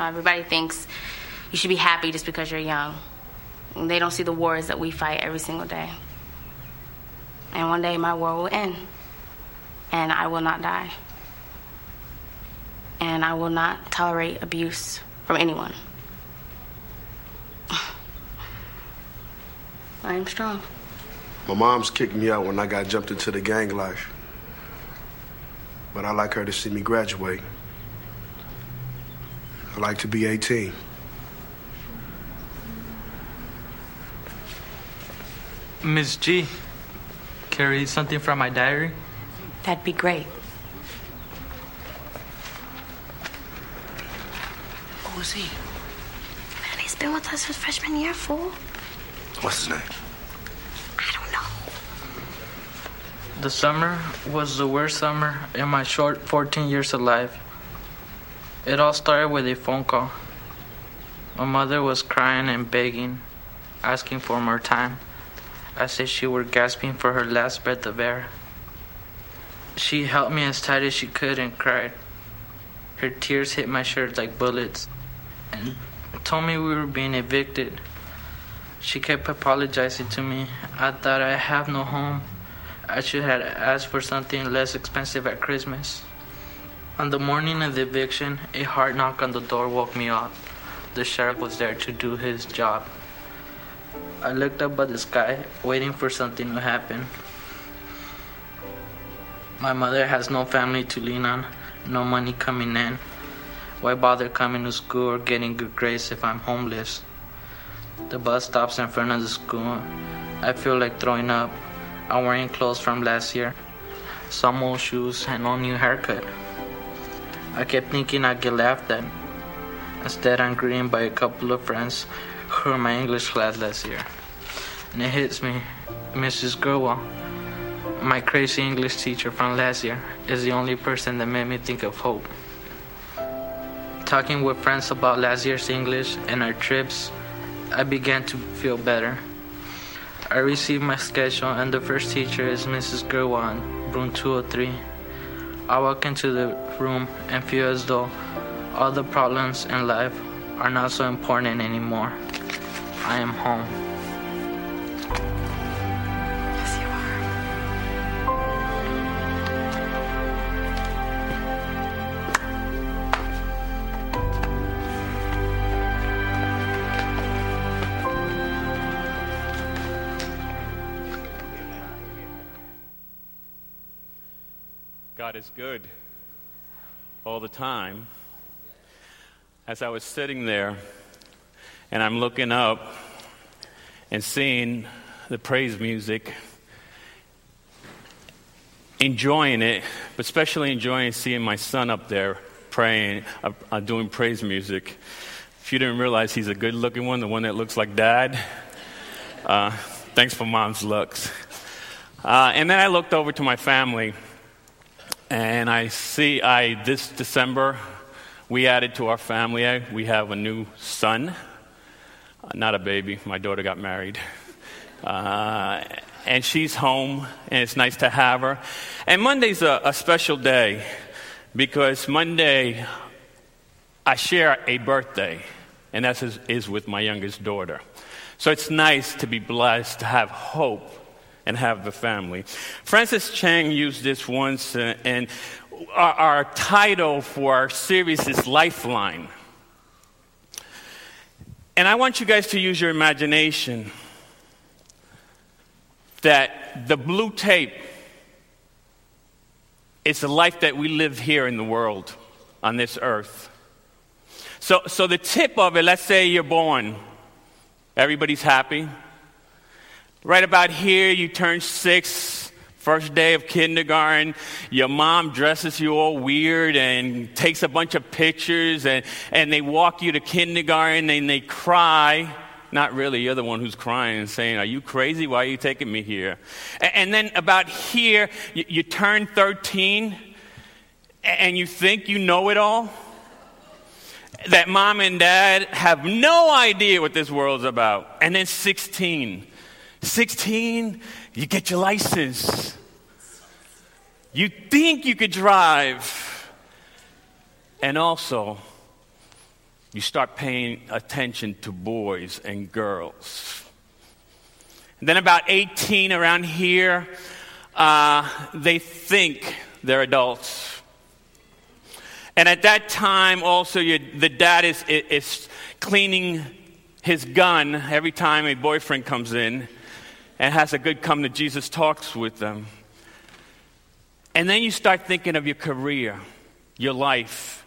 Uh, everybody thinks you should be happy just because you're young. And they don't see the wars that we fight every single day. And one day my war will end, and I will not die. And I will not tolerate abuse from anyone. I am strong. My mom's kicked me out when I got jumped into the gang life. But I like her to see me graduate. I like to be 18. Miss G, can I read something from my diary? That'd be great. Who is he? Man, he's been with us since freshman year, fool. What's his name? I don't know. The summer was the worst summer in my short 14 years of life. It all started with a phone call. My mother was crying and begging, asking for more time, as if she were gasping for her last breath of air. She held me as tight as she could and cried. Her tears hit my shirt like bullets and told me we were being evicted. She kept apologizing to me. I thought I have no home. I should have asked for something less expensive at Christmas. On the morning of the eviction, a hard knock on the door woke me up. The sheriff was there to do his job. I looked up at the sky, waiting for something to happen. My mother has no family to lean on, no money coming in. Why bother coming to school or getting good grades if I'm homeless? The bus stops in front of the school. I feel like throwing up. I'm wearing clothes from last year, some old shoes, and no new haircut. I kept thinking I'd get laughed at. Instead, I'm greeted by a couple of friends who were my English class last year. And it hits me, Mrs. Gruwell, my crazy English teacher from last year, is the only person that made me think of hope. Talking with friends about last year's English and our trips, I began to feel better. I received my schedule, and the first teacher is Mrs. Gruwell room 203. I walk into the room and feel as though all the problems in life are not so important anymore. I am home. Is good all the time. As I was sitting there and I'm looking up and seeing the praise music, enjoying it, but especially enjoying seeing my son up there praying, uh, doing praise music. If you didn't realize he's a good looking one, the one that looks like dad, uh, thanks for mom's looks. Uh, and then I looked over to my family and I see I this December we added to our family. We have a new son, not a baby. My daughter got married, uh, and she's home, and it's nice to have her. And Monday's a, a special day because Monday I share a birthday, and that is, is with my youngest daughter. So it's nice to be blessed to have hope and have the family. Francis Chan used this once, uh, and our, our title for our series is Lifeline. And I want you guys to use your imagination that the blue tape is the life that we live here in the world on this earth. So, so the tip of it, let's say you're born, everybody's happy. Right about here, you turn six, first day of kindergarten. Your mom dresses you all weird and takes a bunch of pictures, and, and they walk you to kindergarten and they cry. Not really, you're the one who's crying and saying, Are you crazy? Why are you taking me here? A- And then about here, you, you turn 13 and you think you know it all. That mom and dad have no idea what this world's about. And then 16. 16, you get your license. You think you could drive. And also, you start paying attention to boys and girls. And then, about 18 around here, uh, they think they're adults. And at that time, also, the dad is, is cleaning his gun every time a boyfriend comes in and has a good come to Jesus talks with them. And then you start thinking of your career, your life,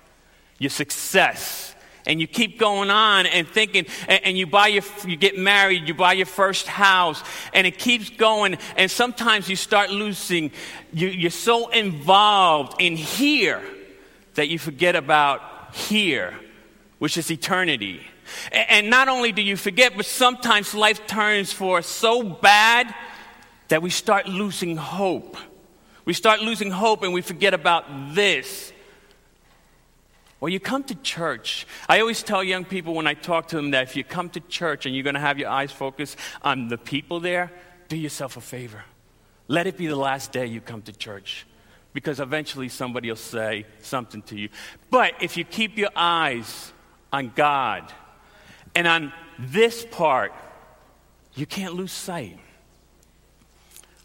your success and you keep going on and thinking and, and, you buy your you get married you buy your first house and it keeps going and sometimes you start losing you, you're so involved in here that you forget about here which is eternity and, not only do you forget but sometimes life turns for us so bad that we start losing hope we start losing hope and we forget about this well, you come to church. I always tell young people when I talk to them that if you come to church and you're going to have your eyes focused on the people there, do yourself a favor. Let it be the last day you come to church because eventually somebody will say something to you. But if you keep your eyes on God and on this part, you can't lose sight.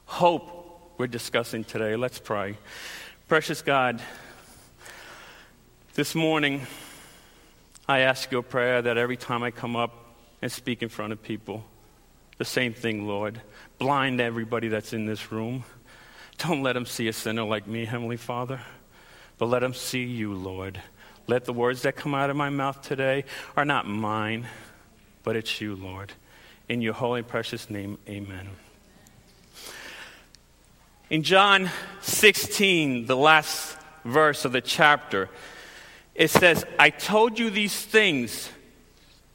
Hope we're discussing today. Let's pray. Precious God, this morning, I ask your prayer that every time I come up and speak in front of people, the same thing, Lord. Blind everybody that's in this room. Don't let them see a sinner like me, Heavenly Father, but let them see you, Lord. Let the words that come out of my mouth today are not mine, but it's you, Lord. In your holy and precious name, amen. In John 16, the last verse of the chapter, it says, I told you these things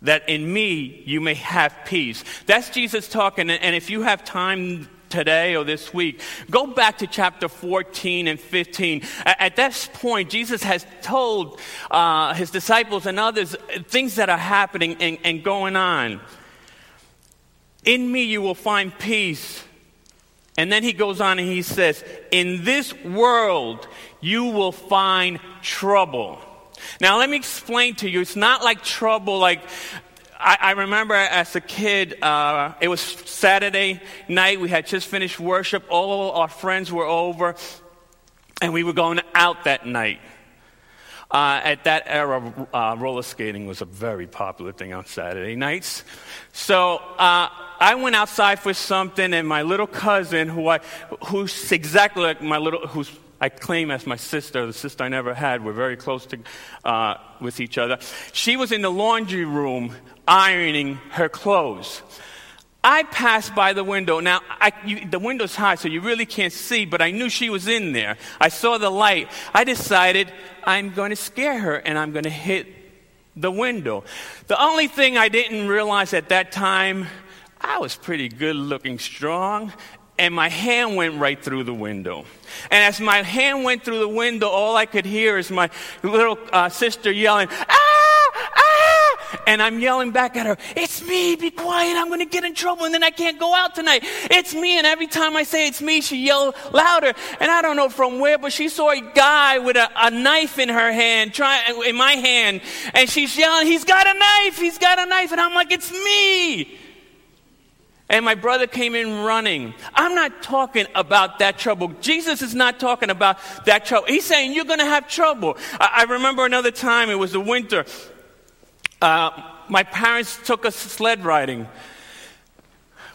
that in me you may have peace. That's Jesus talking. And if you have time today or this week, go back to chapter 14 and 15. At this point, Jesus has told uh, his disciples and others things that are happening and, and going on. In me you will find peace. And then he goes on and he says, In this world you will find trouble. Now, let me explain to you. It's not like trouble, like I, I remember as a kid, uh, it was Saturday night. We had just finished worship. All our friends were over, and we were going out that night. Uh, at that era, uh, roller skating was a very popular thing on Saturday nights. So uh, I went outside for something, and my little cousin, who I, who's exactly like my little, who's I claim as my sister, the sister I never had. We're very close to, uh, with each other. She was in the laundry room ironing her clothes. I passed by the window. Now, I, you, the window's high, so you really can't see, but I knew she was in there. I saw the light. I decided I'm going to scare her and I'm going to hit the window. The only thing I didn't realize at that time, I was pretty good looking, strong, and my hand went right through the window. And as my hand went through the window, all I could hear is my little uh, sister yelling, ah, ah! And I'm yelling back at her, it's me, be quiet, I'm gonna get in trouble, and then I can't go out tonight. It's me, and every time I say it's me, she yells louder. And I don't know from where, but she saw a guy with a, a knife in her hand, try, in my hand, and she's yelling, he's got a knife, he's got a knife, and I'm like, it's me. And my brother came in running. I'm not talking about that trouble. Jesus is not talking about that trouble. He's saying you're going to have trouble. I, I, remember another time, it was the winter. Uh, my parents took us sled riding.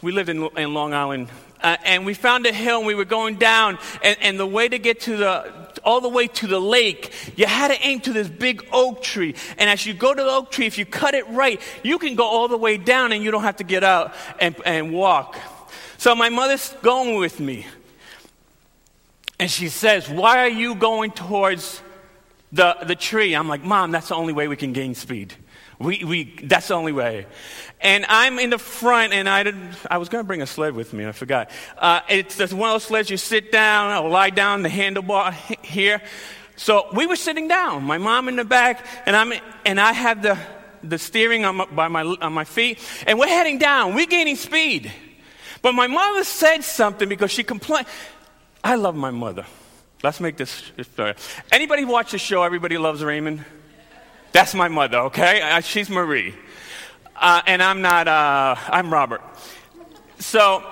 We lived in, in Long Island. Uh, and we found a hill and we were going down. And, and the way to get to the, all the way to the lake, you had to aim to this big oak tree. And as you go to the oak tree, if you cut it right, you can go all the way down and you don't have to get out and, and walk. So my mother's going with me. And she says, Why are you going towards the, the tree? I'm like, Mom, that's the only way we can gain speed. We, we, that's the only way. And I'm in the front, and I, didn't, I was going to bring a sled with me, I forgot. Uh, it's one of those sleds you sit down, I'll lie down, the handlebar here. So we were sitting down, my mom in the back, and, I'm, and I have the, the steering on my, by my, on my feet, and we're heading down. We're gaining speed. But my mother said something because she complained. I love my mother. Let's make this story. Anybody watch the show Everybody Loves Raymond? That's my mother, okay? Uh, she's Marie. Uh, and I'm not, uh, I'm Robert. So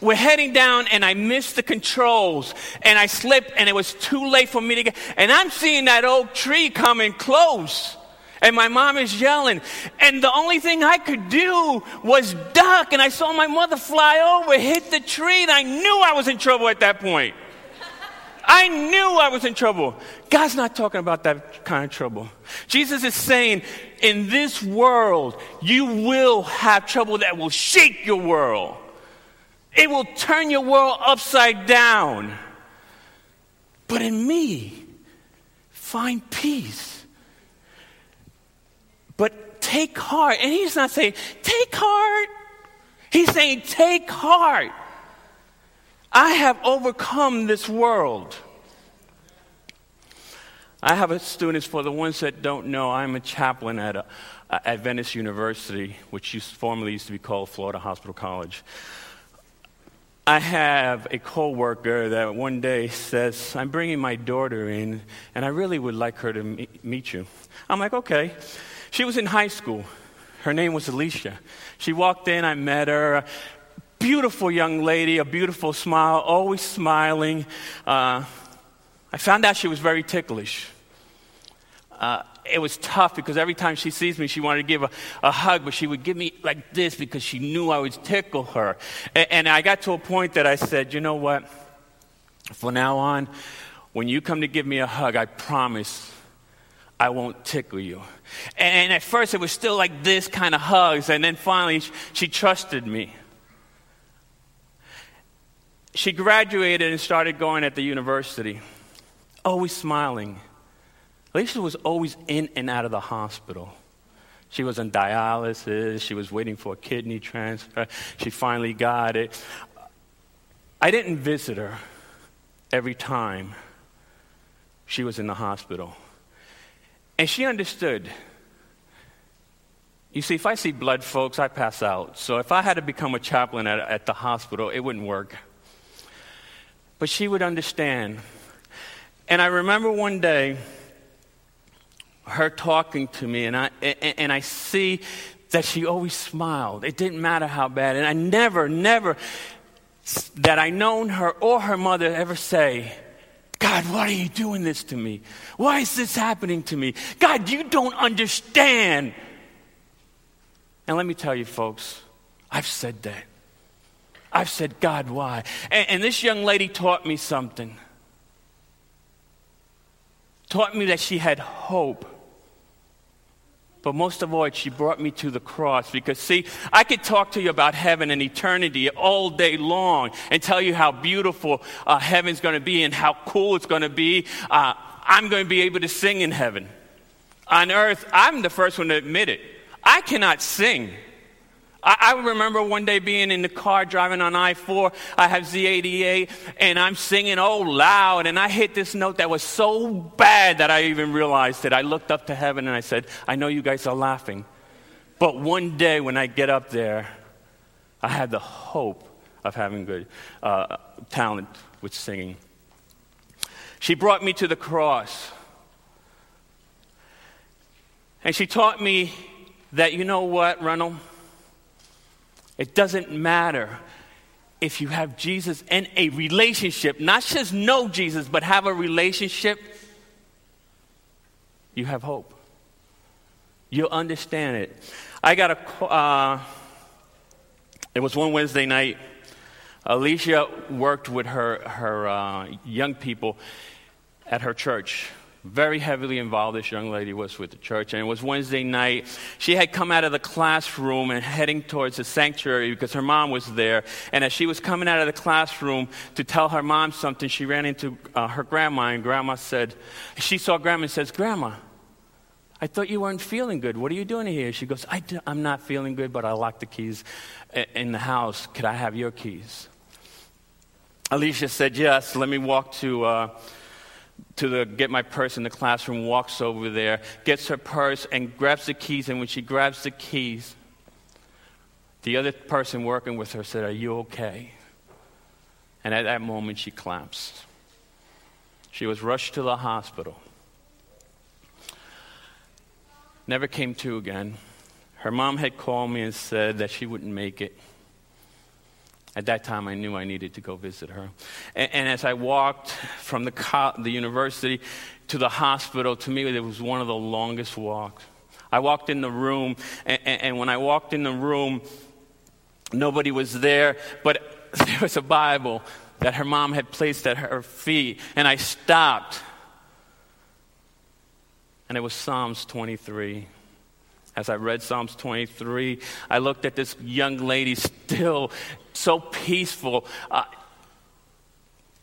we're heading down and I missed the controls and I slipped and it was too late for me to get, and I'm seeing that oak tree coming close. And my mom is yelling. And the only thing I could do was duck. And I saw my mother fly over, hit the tree, and I knew I was in trouble at that point. I knew I was in trouble. God's not talking about that kind of trouble. Jesus is saying, in this world, you will have trouble that will shake your world. It will turn your world upside down. But in me, find peace. But take heart. And he's not saying, take heart. He's saying, take heart. I have overcome this world. I have a students, for the ones that don't know, I'm a chaplain at uh, a, Adventist University, which used, formerly used to be called Florida Hospital College. I have a coworker that one day says, I'm bringing my daughter in, and I really would like her to meet you. I'm like, okay. She was in high school. Her name was Alicia. She walked in, I met her beautiful young lady, a beautiful smile, always smiling. Uh, I found out she was very ticklish. Uh, it was tough because every time she sees me, she wanted to give a, a, hug, but she would give me like this because she knew I would tickle her. And, and I got to a point that I said, you know what? From now on, when you come to give me a hug, I promise I won't tickle you. And, and at first, it was still like this kind of hugs, and then finally, she, she trusted me she graduated and started going at the university, always smiling. Alicia was always in and out of the hospital. She was on dialysis. She was waiting for a kidney transfer. She finally got it. I didn't visit her every time she was in the hospital. And she understood. You see, if I see blood, folks, I pass out. So if I had to become a chaplain at, at the hospital, it wouldn't work but she would understand. And I remember one day her talking to me, and I, and I see that she always smiled. It didn't matter how bad. And I never, never, that I known her or her mother ever say, God, why are you doing this to me? Why is this happening to me? God, you don't understand. And let me tell you, folks, I've said that. I've said, God, why? And, and this young lady taught me something. Taught me that she had hope. But most of all, she brought me to the cross because, see, I could talk to you about heaven and eternity all day long and tell you how beautiful uh, heaven's going to be and how cool it's going to be. Uh, I'm going to be able to sing in heaven. On earth, I'm the first one to admit it. I cannot sing. I, remember one day being in the car driving on I 4. I have Z88, and I'm singing oh loud, and I hit this note that was so bad that I even realized it. I looked up to heaven and I said, I know you guys are laughing. But one day when I get up there, I had the hope of having good uh, talent with singing. She brought me to the cross. And she taught me that, you know what, Ronald? It doesn't matter if you have Jesus in a relationship, not just know Jesus, but have a relationship, you have hope. You'll understand it. I got a, uh, it was one Wednesday night. Alicia worked with her, her uh, young people at her church very heavily involved this young lady was with the church and it was wednesday night she had come out of the classroom and heading towards the sanctuary because her mom was there and as she was coming out of the classroom to tell her mom something she ran into uh, her grandma and grandma said she saw grandma and says grandma I thought you weren't feeling good. What are you doing here? She goes, I am not feeling good, but I locked the keys in the house. Could I have your keys? Alicia said, Yes, let me walk to uh, to the, get my purse in the classroom, walks over there, gets her purse, and grabs the keys. And when she grabs the keys, the other person working with her said, Are you okay? And at that moment, she collapsed. She was rushed to the hospital. never came to again. Her mom had called me and said that she wouldn't make it. At that time, I knew I needed to go visit her. And, and as I walked from the, co- the university to the hospital, to me, it was one of the longest walks. I walked in the room, and, and when I walked in the room, nobody was there, but there was a Bible that her mom had placed at her feet, and I stopped. And it was Psalms 23. As I read Psalms 23, I looked at this young lady, still so peaceful. Uh,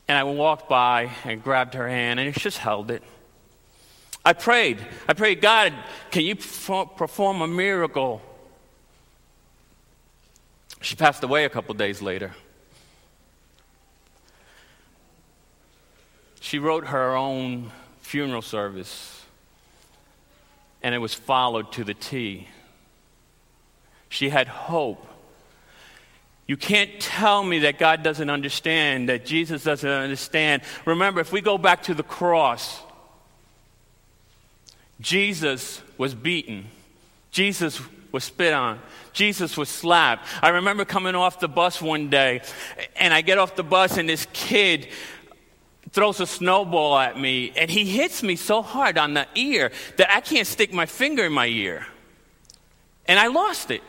and I walked by and grabbed her hand and she just held it. I prayed. I prayed, God, can you perform a miracle? She passed away a couple days later. She wrote her own funeral service, and it was followed to the T. She had hope. You can't tell me that God doesn't understand, that Jesus doesn't understand. Remember, if we go back to the cross, Jesus was beaten. Jesus was spit on. Jesus was slapped. I remember coming off the bus one day, and I get off the bus, and this kid throws a snowball at me, and he hits me so hard on the ear that I can't stick my finger in my ear. And I lost it.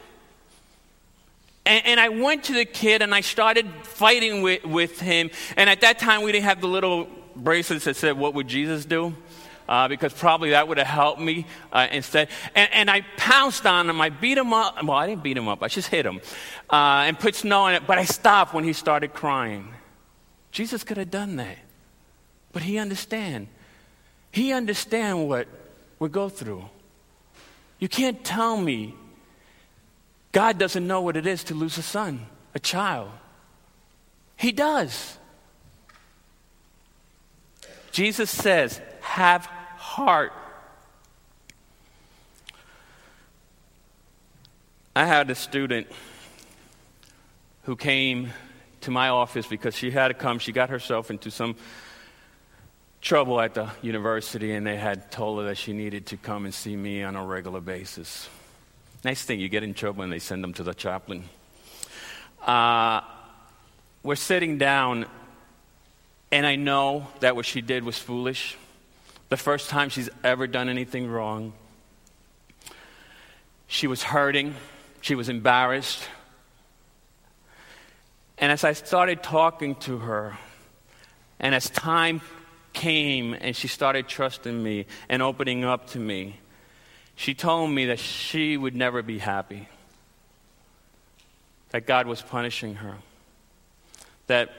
And, and I went to the kid and I started fighting with, with him. And at that time, we didn't have the little bracelets that said, What would Jesus do? uh, because probably that would have helped me uh, instead. And, and, I pounced on him. I beat him up. Well, I didn't beat him up. I just hit him uh, and put snow on it. But I stopped when he started crying. Jesus could have done that, but he understand. He understand what we go through. You can't tell me God doesn't know what it is to lose a son, a child. He does. Jesus says, have heart. I had a student who came to my office because she had to come. She got herself into some trouble at the university, and they had told her that she needed to come and see me on a regular basis. Nice thing, you get in trouble and they send them to the chaplain. Uh, we're sitting down, and I know that what she did was foolish the first time she's ever done anything wrong. She was hurting, she was embarrassed. And as I started talking to her, and as time came and she started trusting me and opening up to me, she told me that she would never be happy, that God was punishing her, that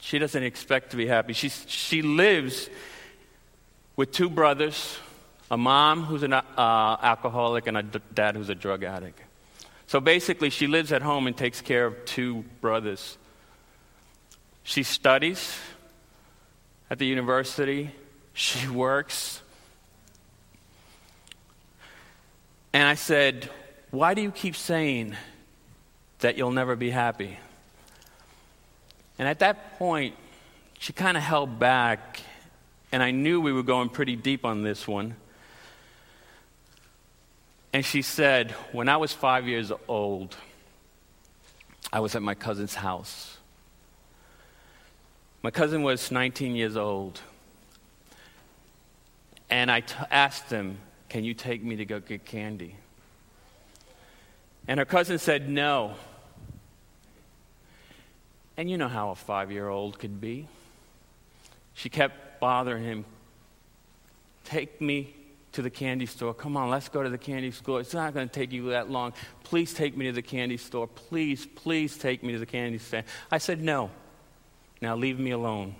she doesn't expect to be happy. She, she lives with two brothers, a mom who's an uh, alcoholic, and a d- dad who's a drug addict. So basically, she lives at home and takes care of two brothers. She studies at the university, she works. And I said, Why do you keep saying that you'll never be happy? And at that point, she kind of held back and I knew we were going pretty deep on this one. And she said, When I was five years old, I was at my cousin's house. My cousin was 19 years old. And I t- asked him, Can you take me to go get candy? And her cousin said, No. And you know how a five year old could be. She kept bothering him. Take me to the candy store. Come on, let's go to the candy store. It's not going to take you that long. Please take me to the candy store. Please, please take me to the candy store. I said, No. Now leave me alone.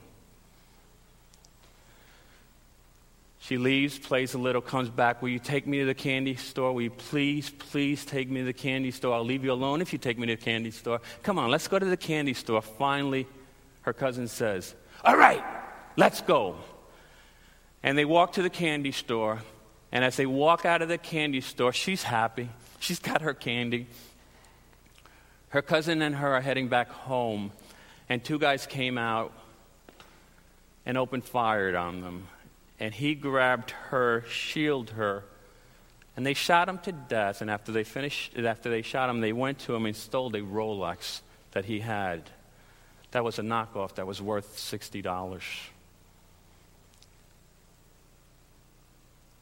She leaves, plays a little, comes back. Will you take me to the candy store? Will you please, please take me to the candy store? I'll leave you alone if you take me to the candy store. Come on, let's go to the candy store. Finally, her cousin says, All right, Let's go. And they walk to the candy store. And as they walk out of the candy store, she's happy. She's got her candy. Her cousin and her are heading back home. And two guys came out and opened fire on them. And he grabbed her, shielded her, And they shot him to death. And after they finished, after they shot him, they went to him and stole the Rolex that he had. That was a knockoff that was worth $60.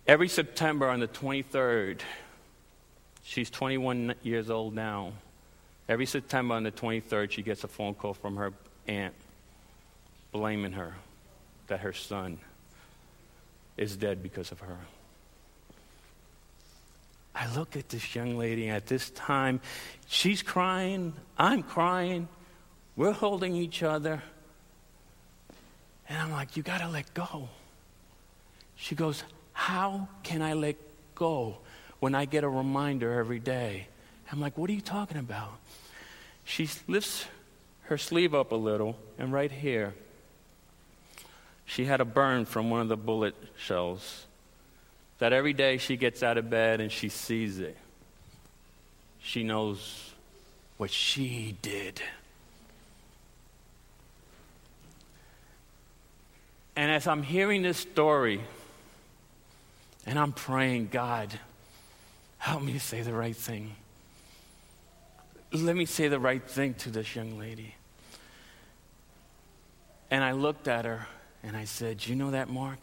Every September on the 23rd, she's 21 years old now. Every September on the 23rd, she gets a phone call from her aunt blaming her that her son is dead because of her. I look at this young lady at this time. She's crying. I'm crying. We're holding each other. And I'm like, you got to let go. She goes, How can I let go when I get a reminder every day? I'm like, What are you talking about? She lifts her sleeve up a little, and right here, she had a burn from one of the bullet shells that every day she gets out of bed and she sees it, she knows what she did. And as I'm hearing this story, and I'm praying, God, help me to say the right thing. Let me say the right thing to this young lady. And I looked at her and I said, You know that, Mark?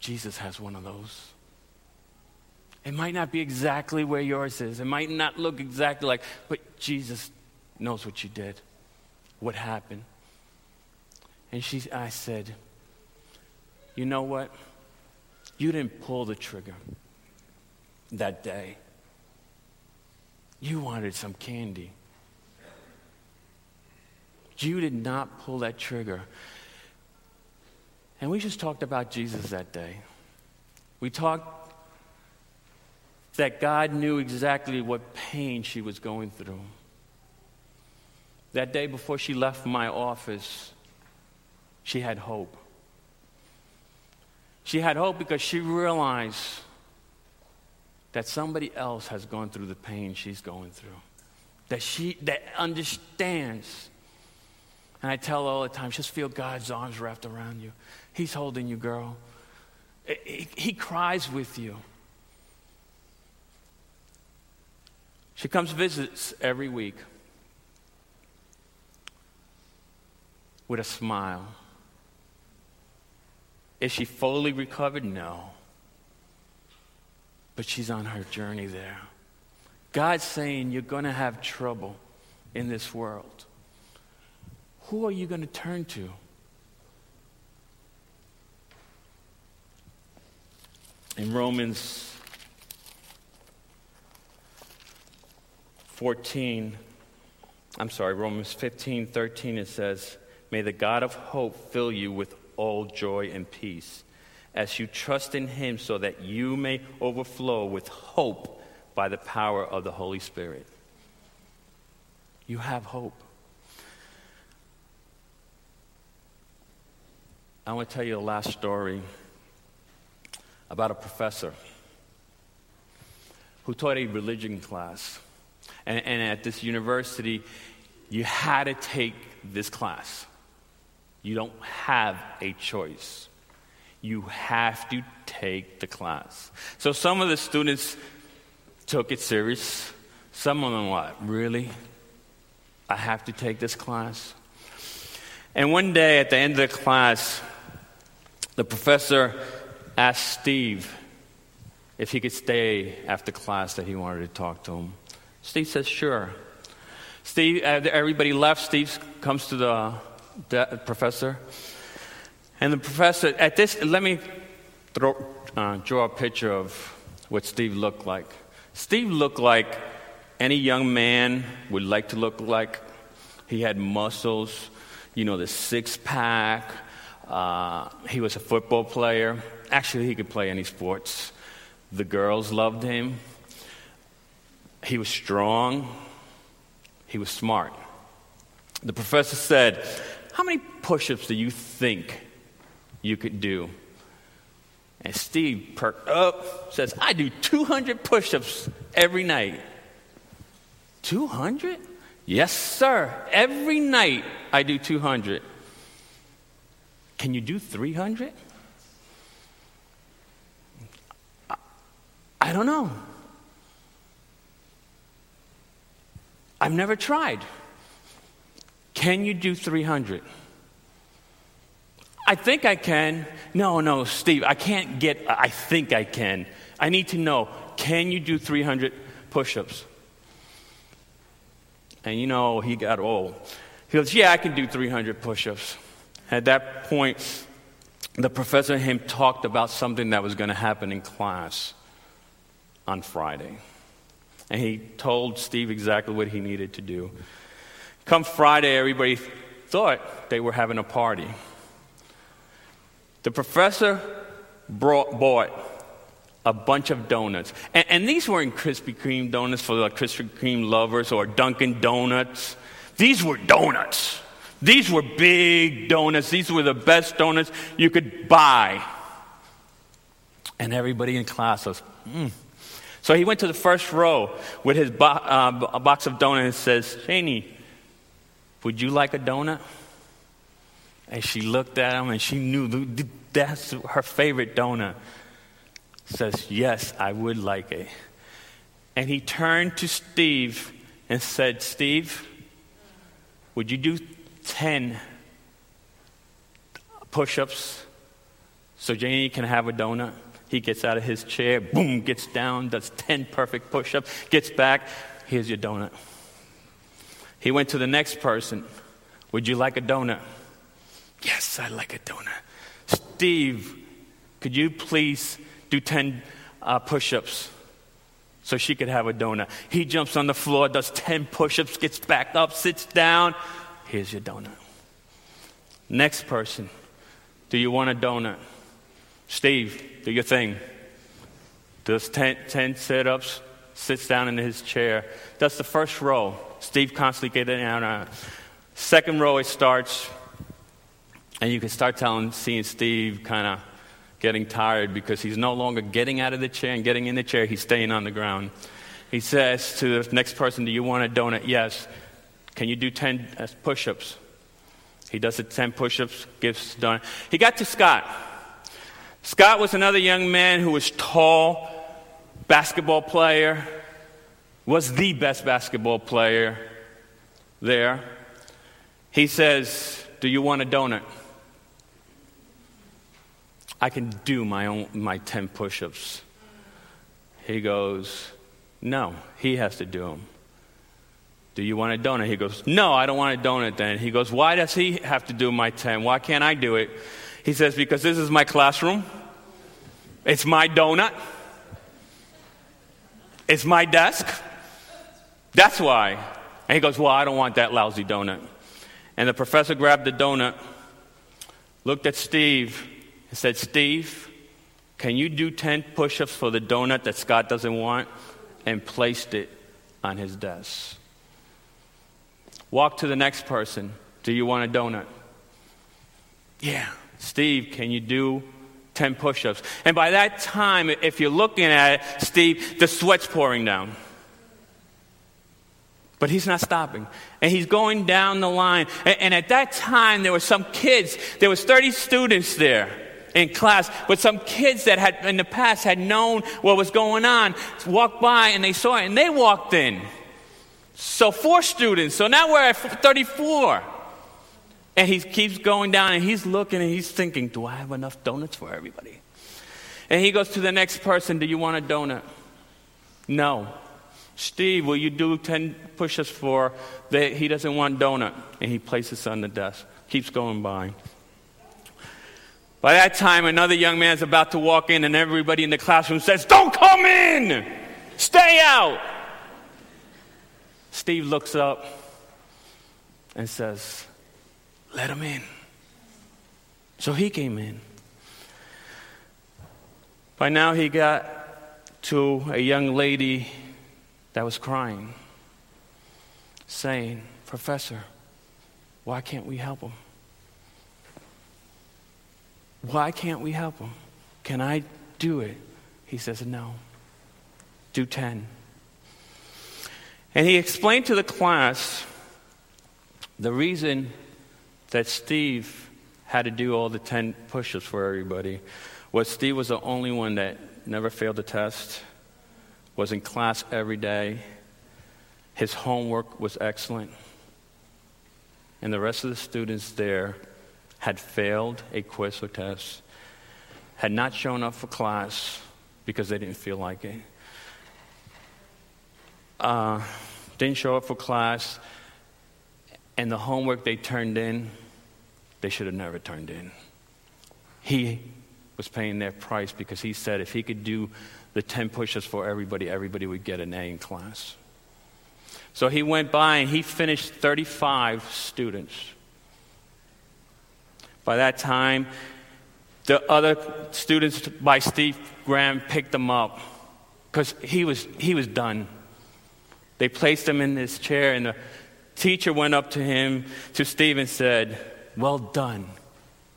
Jesus has one of those. It might not be exactly where yours is. It might not look exactly like, but Jesus knows what you did, what happened. And she, I said, You know what? You didn't pull the trigger that day. You wanted some candy. You did not pull that trigger. And we just talked about Jesus that day. We talked that God knew exactly what pain she was going through. That day before she left my office, she had hope. She had hope because she realized that somebody else has gone through the pain she's going through. That she that understands. And I tell her all the time, just feel God's arms wrapped around you. He's holding you, girl. He cries with you. She comes visits every week with a smile. Is she fully recovered? No. But she's on her journey there. God's saying you're going to have trouble in this world. Who are you going to turn to? In Romans 14, I'm sorry, Romans 15, 13, it says, May the God of hope fill you with all joy and peace as you trust in him so that you may overflow with hope by the power of the Holy Spirit. You have hope. I want to tell you a last story about a professor who taught a religion class. And, and, at this university, you had to take this class. You don't have a choice. You have to take the class. So some of the students took it serious. Some of them, what? Really? I have to take this class? And one day at the end of the class, the professor asked Steve if he could stay after class that he wanted to talk to him. Steve says, sure. Steve, uh, everybody left. Steve comes to the, the professor. And the professor, at this, let me throw, uh, draw a picture of what Steve looked like. Steve looked like any young man would like to look like. He had muscles, you know, the six pack. Uh, he was a football player. Actually, he could play any sports. The girls loved him. He was strong. He was smart. The professor said, How many push ups do you think you could do? And Steve perked up, oh, says, I do 200 push ups every night. 200? Yes, sir. Every night I do 200. Can you do 300? I don't know. I've never tried. Can you do 300? I think I can. No, no, Steve, I can't get, I think I can. I need to know, can you do 300 push ups? And you know, he got old. He goes, Yeah, I can do 300 push ups. At that point, the professor and him talked about something that was going to happen in class on Friday. And he told Steve exactly what he needed to do. Come Friday, everybody thought they were having a party. The professor brought, bought a bunch of donuts. And, and, these weren't Krispy Kreme donuts for the Krispy Kreme lovers or Dunkin' Donuts. These were donuts. These were big donuts. These were the best donuts you could buy. And everybody in class was, mm. So he went to the first row with his bo- uh, a box of donuts and says, Janie, would you like a donut? And she looked at him and she knew that's her favorite donut. Says, Yes, I would like it. And he turned to Steve and said, Steve, would you do 10 push ups so Janie can have a donut? He gets out of his chair, boom, gets down, does 10 perfect push ups, gets back, here's your donut. He went to the next person. Would you like a donut? Yes, I'd like a donut. Steve, could you please do 10 uh, push ups so she could have a donut? He jumps on the floor, does 10 push ups, gets back up, sits down. Here's your donut. Next person, do you want a donut? Steve, do your thing. Does 10, 10 sit ups, sits down in his chair. Does the first row. Steve constantly getting out. Second row, it starts, and you can start telling, seeing Steve kind of getting tired because he's no longer getting out of the chair and getting in the chair, he's staying on the ground. He says to the next person, Do you want a donut? Yes. Can you do 10 uh, push ups? He does the 10 push ups, gives donut. He got to Scott. Scott was another young man who was tall, basketball player, was the best basketball player there. He says, Do you want a donut? I can do my own my 10 push-ups. He goes, "No, he has to do them." Do you want a donut? He goes, "No, I don't want a donut then." He goes, "Why does he have to do my 10? Why can't I do it?" He says, "Because this is my classroom. It's my donut. It's my desk. That's why." And he goes, "Well, I don't want that lousy donut." And the professor grabbed the donut, looked at Steve, and said, Steve, can you do 10 push ups for the donut that Scott doesn't want? And placed it on his desk. Walk to the next person. Do you want a donut? Yeah. Steve, can you do 10 push ups? And by that time, if you're looking at it, Steve, the sweat's pouring down. But he's not stopping. And he's going down the line. And, and, at that time, there were some kids. There was 30 students there in class. But some kids that had in the past had known what was going on walked by and they saw it and they walked in. So four students. So now we're at 34. And he keeps going down and he's looking and he's thinking, do I have enough donuts for everybody? And he goes to the next person, do you want a donut? No. Steve, will you do 10 push ups for that? He doesn't want donut. And he places on the desk. Keeps going by. By that time, another young man is about to walk in, and everybody in the classroom says, Don't come in! Stay out! Steve looks up and says, Let him in. So he came in. By now, he got to a young lady that was crying, saying, Professor, why can't we help him? Why can't we help him? Can I do it? He says, No. Do 10. And he explained to the class the reason that Steve had to do all the 10 push ups for everybody was Steve was the only one that never failed the test was in class every day. His homework was excellent. And the rest of the students there had failed a quiz or test, had not shown up for class because they didn't feel like it, uh, didn't show up for class, and the homework they turned in, they should have never turned in. He was paying their price because he said if he could do the 10 pushes for everybody, everybody would get an A in class. So he went by and he finished 35 students. By that time, the other students by Steve Graham picked him up because he was, he was done. They placed him in this chair, and the teacher went up to him, to Steve, and said, Well done,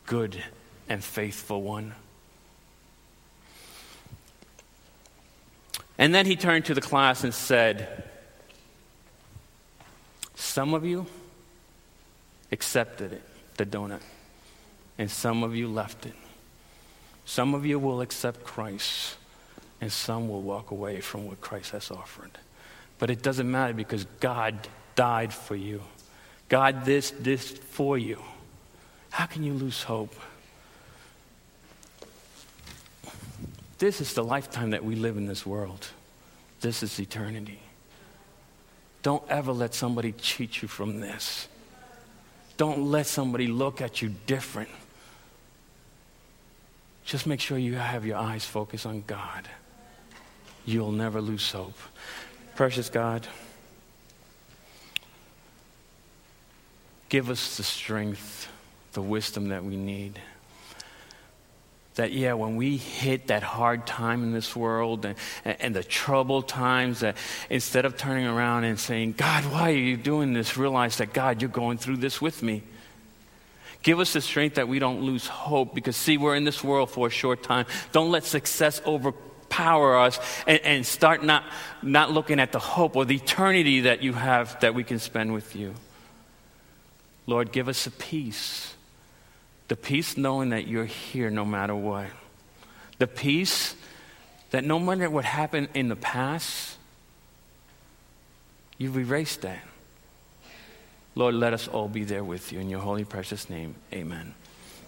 good and faithful one. And then he turned to the class and said, Some of you accepted it, the donut, and some of you left it. Some of you will accept Christ, and some will walk away from what Christ has offered. But it doesn't matter because God died for you. God this this for you. How can you lose hope? This is the lifetime that we live in this world. This is eternity. Don't ever let somebody cheat you from this. Don't let somebody look at you different. Just make sure you have your eyes focused on God. You'll never lose hope. Precious God, give us the strength, the wisdom that we need that, yeah, when we hit that hard time in this world and, and the troubled times, that instead of turning around and saying, God, why are you doing this? Realize that, God, you're going through this with me. Give us the strength that we don't lose hope because, see, we're in this world for a short time. Don't let success overpower us and, and start not, not looking at the hope or the eternity that you have that we can spend with you. Lord, give us a peace the peace knowing that you're here no matter what. The peace that no matter what happened in the past, you've erased that. Lord, let us all be there with you. In your holy, precious name, amen.